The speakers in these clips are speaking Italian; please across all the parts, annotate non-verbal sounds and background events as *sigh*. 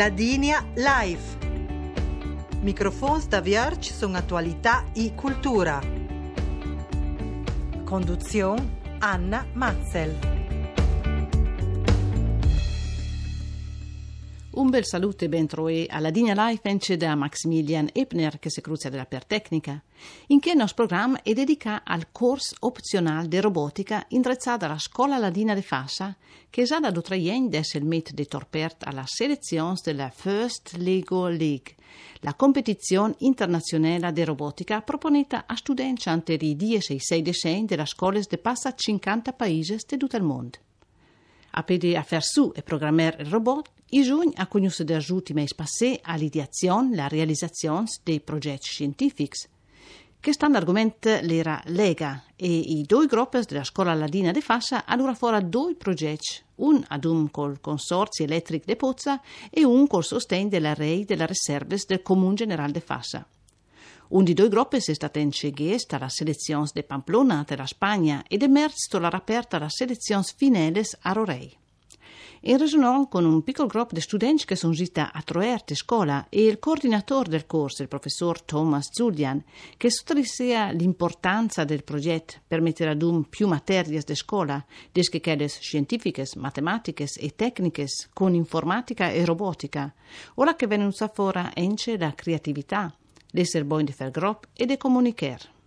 Ladinia Live. Microfons da Vierge sono attualità e cultura. Conduzione Anna Matzel. Un bel saluto e ben trovato alla Digna Life ence da Maximilian Ebner che si cruzia della per tecnica, in che il nostro programma è dedicato al corso opzionale di robotica indrezzato alla Scuola Ladina de Fassa, che è da dotraien des il met de torpert alla selezione della First Lego League, la competizione internazionale di robotica proponeta a studenti ante i 10 e 6 decenni della scuola de passa 50 paesi di tutto il mondo. A pede a faire e programmare il robot, i giugni ha conosciuto degli ultimi passé all'ideazione e la realizzazione dei progetti scientifici. Che stanno argomento l'era Lega e i due gruppi della scuola ladina di Fassa hanno fuori due progetti, un ad un col Consorzio Elettric de Pozza e un col sostegno della REI della Reserves del Comune Generale de Fassa. Un di due gruppi è stato inceghesta la selezione de Pamplona della Spagna ed è emerso la aperta la selezione finales a Rorei. In regione con un piccolo gruppo di studenti che sono giunti a Troerte scuola e il coordinatore del corso, il professor Thomas Zulian, che sottolineia l'importanza del progetto per mettere ad un più materie di scuola, desche quelle scientifiche, matematiche e tecniche, con informatica e robotica, ora che vengono fuori ence la creatività, di fare gruppo e di comunicare.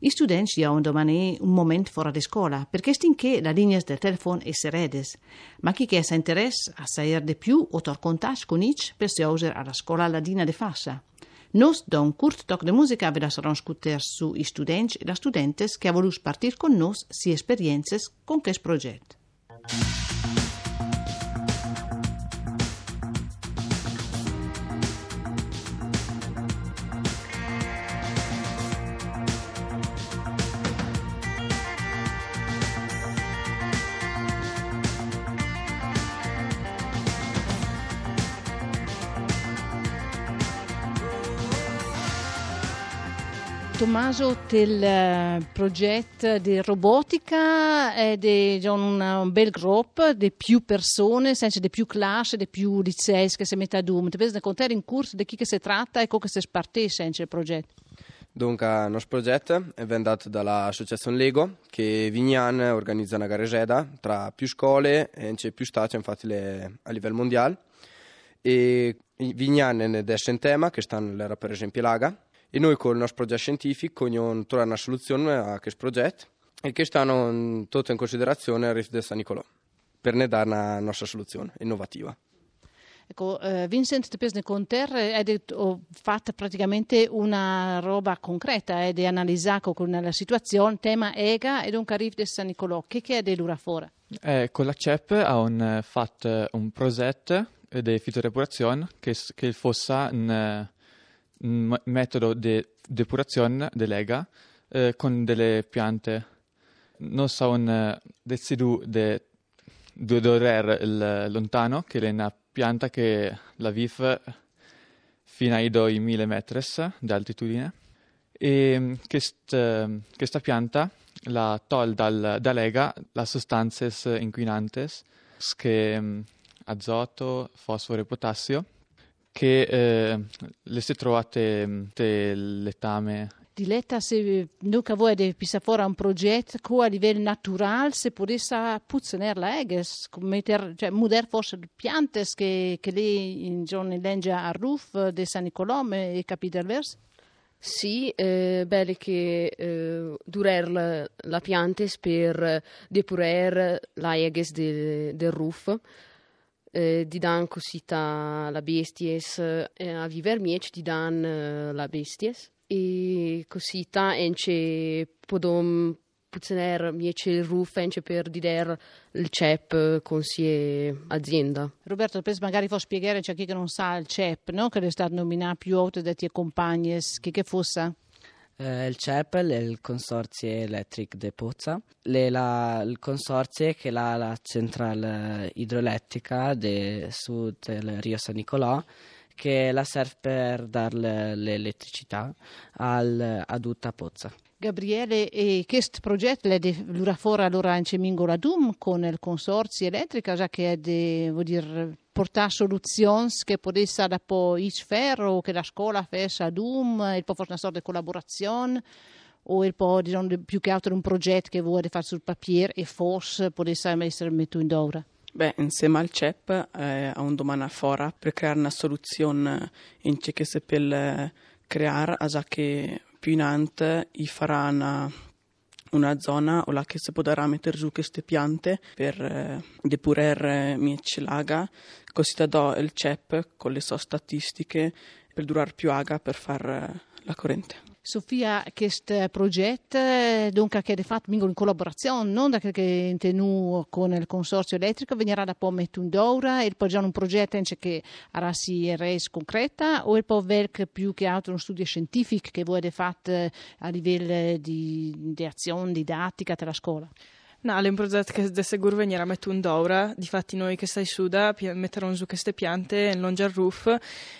I studenti hanno domani un momento fuori di scuola, perché stinché la linea del telefono è seredes, ma chi ha interesse a sapere di più o tor contatto con ich per si usare alla scuola ladina de Fassa. Nos da un curto toc de musica vi saranno scuter su i studenti e le studentes che ha voluto partire con nos si esperienze con questo progetto. Tommaso, del eh, progetto di robotica è di un, bel gruppo di più persone, senza di più classi, di più licei che si mettono a dum. Ti vedi contare in corso di chi che si tratta e come si spartisce senza il progetto? Dunque, il nostro progetto è vendato dall'associazione Lego che Vignan organizza una garegeda tra più scuole e più stati infatti le, a livello mondiale e Vignan è un tema che stanno per esempio Laga e noi con il nostro progetto scientifico abbiamo trovato una soluzione a questo progetto e che stanno tutto in considerazione al Rift di San Nicolò per ne dare una nostra soluzione innovativa. Ecco, eh, Vincent Tepesne con te hai fatto praticamente una roba concreta ed è analizzato con la situazione, tema EGA ed un carif di San Nicolò. Che, che è di lura fuori? Eh, con la CEP ha fatto un progetto di fitodepurazione che, che fosse un metodo di depurazione delega eh, con delle piante. Non so un eh, decidu de dorer lontano che è una pianta che la vive fino ai 2000 metri di altitudine e questa, questa pianta la tol dal, da lega le sostanze inquinanti che azoto, fosforo e potassio che eh, le si trovate mm, letame Diletta, se nunca vuoi di fuori un progetto che a livello naturale se potesse puzzare la eges, metter, cioè mudare forse le piante che, che lì in giorni lengia a roof di San Nicolò e capite il verso? Sì, eh, belle che eh, durer la, la piante per depurare la eges del de roof eh, di dan cosita la besties eh, a viver miec di dan eh, la besties e cosita ence podom puzzener miece il roof ence per dider il CEP con sie azienda. Roberto, penso magari può spiegare a chi che non sa il CEP, no? che è stato nominato più volte da tie compagni, che che fosse? Eh, il CEPEL è il Consorzio Electric de Pozza, è la, il consorzio che ha la centrale idroelettrica del sud del Rio San Nicolò che la serve per dare l'elettricità al, a tutta Pozza. Gabriele, e questo progetto è l'ura fuori allora in Cemingola Dum con il consorzio elettrico, già che è di, dire, portare soluzioni che potessero poi il ferro, che la scuola faccia a Dum, e poi forse una sorta di collaborazione o il po' diciamo, più che altro un progetto che vuole fare sul papier e forse potesse essere messo in ora? Beh, insieme al CEP eh, a un domani fuori per creare una soluzione in ciò che si può creare, già che più in avanti farà una, zona o che si potrà mettere giù queste piante per eh, depurare mieci laga, così da il CEP con le sue statistiche per durare più aga per fare la corrente. Sofia, questo progetto dunque, che è fatto in collaborazione non da che tenu con il consorzio elettrico venirà da poi mettere un d'ora e poi già un progetto che sarà si resa concreta o poi verk più che altro uno studio scientifico che voi avete fatto a livello di, di azione didattica della scuola? Progetto che de sicuro venirà metto un d'ora. Difatti noi che stai su da metteremo su queste piante in Longer Roof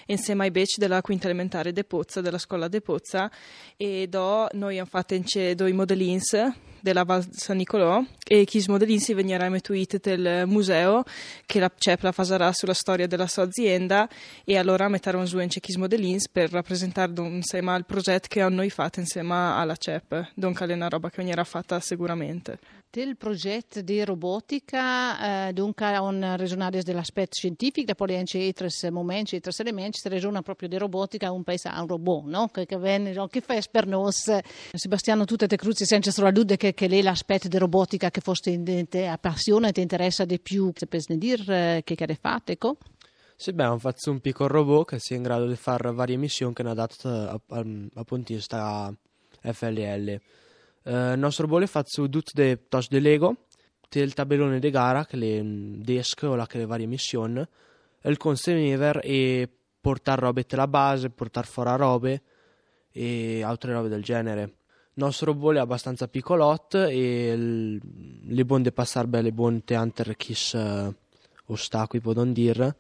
insieme ai bec della quinta elementare de Pozza, della scuola de Pozza e do noi abbiamo fatto in due modellins della Val San Nicolò e chi modellini si venirà mettuito del museo che la CEPLA farà sulla storia della sua azienda e allora metteremo su in chi modellini per rappresentare insieme al progetto che hanno noi fatto insieme alla CEP. Dunque è una roba che venirà fatta sicuramente del progetto di robotica, eh, dunque un regionale dell'aspetto scientifico, poi anche altri momenti, altri elementi, si regiona proprio di robotica un paese a un robot, no? Che, che, viene, che fa per noi. Sebastiano, tu te cruci senza sulla luce che, che lei l'aspetto di robotica che fosse te appassiona e ti interessa di più, se puoi dire eh, che che hai fatto, ecco? Sì, beh, hanno fatto un piccolo robot che sia in grado di fare varie missioni che hanno dato a, a, appunto questa FLL. Il nostro robot è fatto tutte le cose di Lego, il tabellone di gara, che le desk o le varie missioni, il consegnever e portare robe la base, portare fuori robe e altre robe del genere. Il nostro robot è abbastanza piccolotto e le buone passare bene, buone ante chis uh, ostacoli, potremmo dire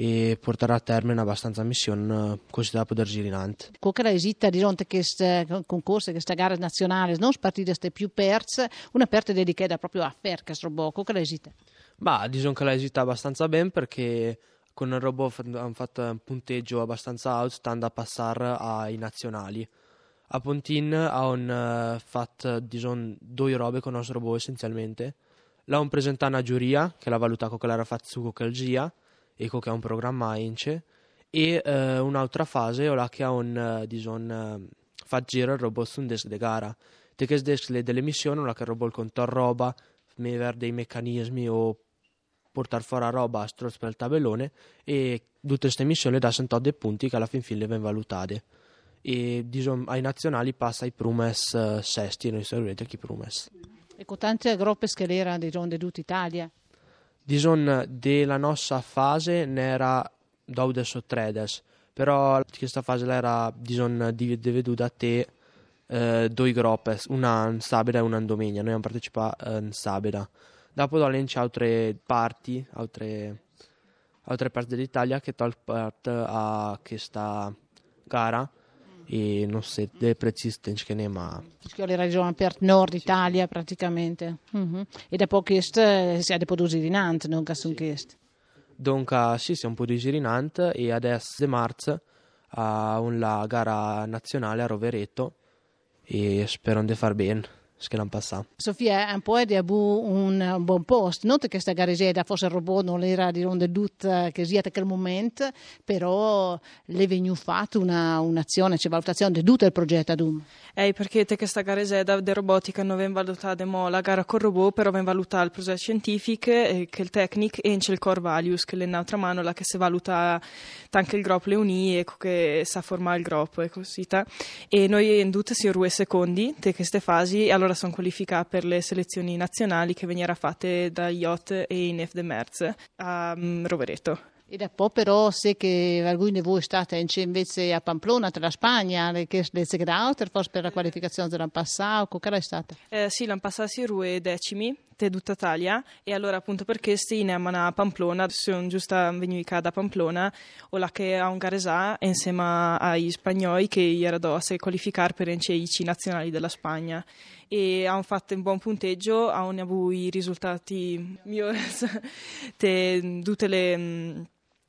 e porterà a termine abbastanza missione eh, così da poter girare in avanti. Quella esita di fronte a questo concorso, a questa gara nazionale, non partite più perse, una parte dedicata proprio a questo robot, quella esita? Bah, diciamo che l'ha esita abbastanza bene perché con il robot hanno fatto un punteggio abbastanza alto, stando a passare ai nazionali. A Pontin hanno uh, fatto diciamo, due robe con il nostro robot essenzialmente. L'hanno presentato una giuria che l'ha valutato che l'era fatto su quel GIA ecco che ha un programma AINCE e eh, un'altra fase o che ha un diciamo, fa girare il robot su un desk di gara. Te che desk le delle missioni la che il robot conta roba avere dei meccanismi o portare fuori roba a per il tabellone e tutte queste missioni da dei punti che alla fin fine vengono valutate. E diciamo, ai nazionali passa ai Prumes uh, sesti noi arrivati a Prumes e con tante groppe che era di de tutta Italia Dison della nostra fase n'era daudes o tredes, però questa fase era dison diveduta a te eh, due groppe, una in Sabeda e una in Domenica, noi abbiamo partecipato eh, in Sabeda. Dopo da c'è altre parti, altre, altre parti dell'Italia che tolgono parte a questa gara e non so se precise che ne ma le regioni per nord Italia praticamente. Mm-hmm. e dopo questo si ha dei produrre in ant non che sono questo dunque sì siamo produrre in ant e adesso di marzo a una gara nazionale a Rovereto e spero di far bene che l'hanno passato. Sofia, un po' di un buon posto, non che questa gareggiata fosse il robot, non era di ronde tutta che sia a quel momento, però le è venuta fatta una, un'azione, c'è valutazione di tutto il progetto ad un. Eh, perché te questa gareggiata di robotica non viene valutata la gara con il robot, però viene valutata il progetto scientifico, eh, che il tecnico e il core values, che è in altra mano, la che si valuta anche il gruppo le uni, ecco che sa formare il gruppo e così. E noi in tutte siamo due secondi di queste fasi, allora allora sono qualificate per le selezioni nazionali che venivano fatte da IOT e INEF de Merz a um, Rovereto. E dopo però se che alcuni di voi state invece a Pamplona, tra la Spagna, che le segretate forse per la qualificazione dell'anno passato, che è stata? Eh, sì, l'anno passato si erano decimi, te tutta Italia. E allora appunto perché sti in a Pamplona, sono giusta venuta da Pamplona o la che ha un garesà insieme ai spagnoli che erano a qualificare per i nazionali della Spagna. E hanno fatto un buon punteggio, hanno avuto i risultati migliori di *laughs* tutte le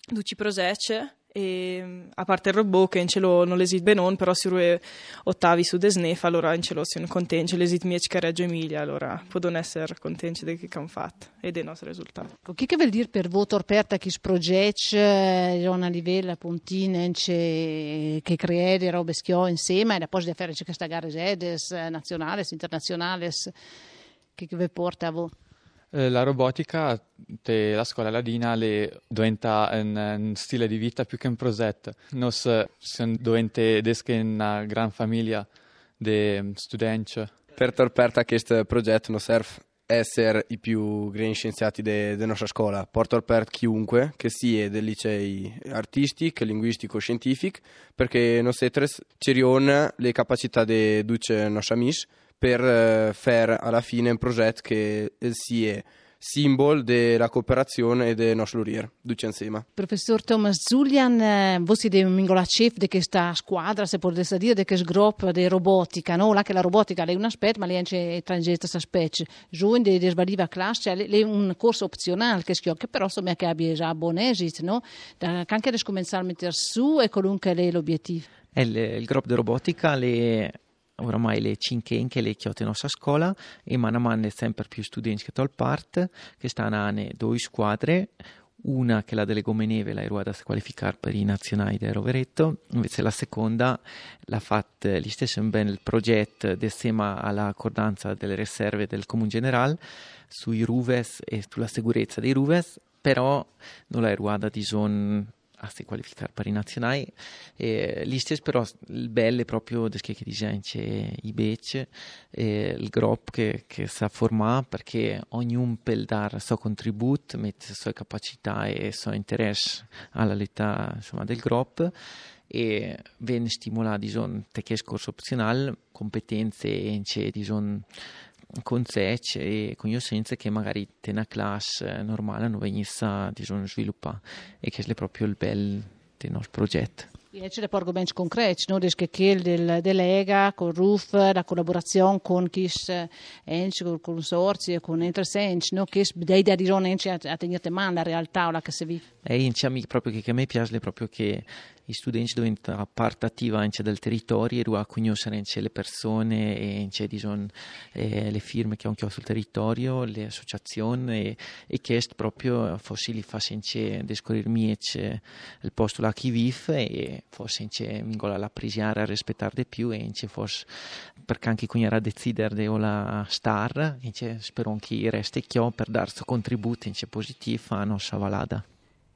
duci prosece e, a parte il robot che in cielo non l'esit benon però si rue ottavi su Desnef allora in cielo sono contenti. L'esit mie che Reggio Emilia allora possono essere contenti di che hanno fatto e dei nostri risultati che che vuol dire per voi torperta chi sprogetch Giona eh, Livella Pontine che crea robe schio insieme e poi di fare questa gara sedes eh, nazionali internazionali che vi porta a voi la robotica della scuola ladina le diventa un, un, stile di vita più che un progetto. Noi siamo diventati una gran famiglia di studenti. Per torperta questo progetto non serve essere i più grandi scienziati della nostra scuola. Porto aperto chiunque, che sia dei licei artistici, linguistico, scientifici, perché noi rione le capacità di i nostri amici per eh, fare alla fine un progetto che sia simbolo della cooperazione e del nostro lurier, tutti insieme. Professor Thomas Zulian, eh, voi siete un mingola chef di questa squadra, se potete dire, di questo gruppo di robotica, no? Anche la robotica è un aspetto, ma lei anche trangetta questa specie. Giù di sbadiva classe, è un corso opzionale che, che però insomma che abbia già buon esito, no? Da, anche di cominciare a mettere su e qualunque è l'obiettivo. Il, il gruppo di robotica le oramai le cinque che le chiotte nostra scuola e man mano sempre più studenti che tol parte che stanno a due squadre una che la delle Gomeneve la ruota a qualificare per i nazionali del Roveretto, invece la seconda l'ha fatta gli stessi ben il progetto insieme alla accordanza delle riserve del Comune Generale sui Ruves e sulla sicurezza dei Ruves, però non la ruota di zone a si qualificare per i nazionali. E lì stesso però il bello è proprio che disegna i bec e il gruppo che, che sa formare perché ognuno può dare il suo contributo mette le sue capacità e il suo interesse alla vita insomma, del gruppo e viene stimolato di un corso opzionale competenze e di un con sé e conoscenze che magari te una classe normale non venisse diciamo, sviluppare e che è proprio il bel del nostro progetto. E c'è porgo ben concreti, no? Des che il del delega con RUF, la collaborazione con chi ence con consorzi con Intersense, no? Che dei da dire a tenere mano la realtà la che si vive. E in proprio che, che a me piace proprio che i studenti diventano parte attiva anche del territorio e a conoscere le persone e anche diciamo, eh, le firme che hanno sul territorio, le associazioni e, e che proprio forse li fa anche descoprire il posto là che vive e forse anche mingola la presiare a rispettare di più e anche forse perché anche qui era decidere di la star e spero che resti chiò per dare suo contributo positivo alla nostra valada.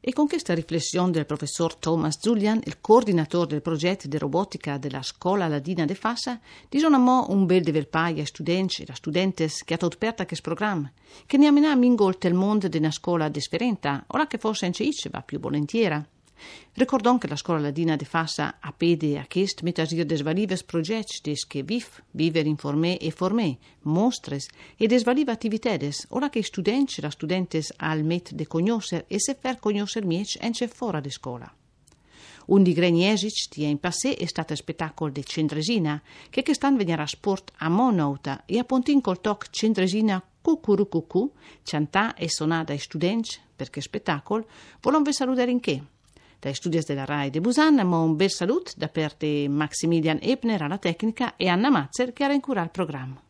E con questa riflessione del professor Thomas Julian, il coordinatore del progetto di robotica della Scuola Ladina de Fassa, disonamò un bel develpai ai studenti e a studentes che ha aperta questo programma, che ne amena mingolte il mondo di una scuola differente, ora che forse anche va più volentieri. Recordons che la scuola ladina de Fassa a pede a chest metasir des valives projets des che vif, viver informé e formé, mostres e des valive attivitedes, ora che students e studentes al met de cognoscer e se fer cognoscer miec ence fora de scuola. Un di greni esic ti in passé è stato spettacolo de Cendresina, che che stan venirà sport a monouta e a pontin col toc Cendresina cucurucucu, ciantà e sonata ai studenti, perché spettacolo, volon ve salutare in che? Dai studi della RAI di Busan, un bel saluto da parte Maximilian Ebner alla tecnica e Anna Mazzer che ha incurato il programma.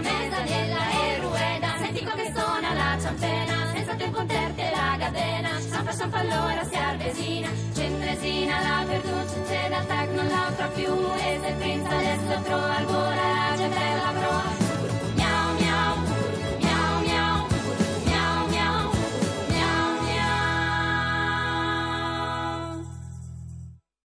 mesa della Erueda. Senti come suona la ciampena Senza tempo interte la gabena Sciampa, sciampa, allora si arvesina Centresina, la perduce C'è da tag, non la più E se pensa adesso trova Allora la gemella prova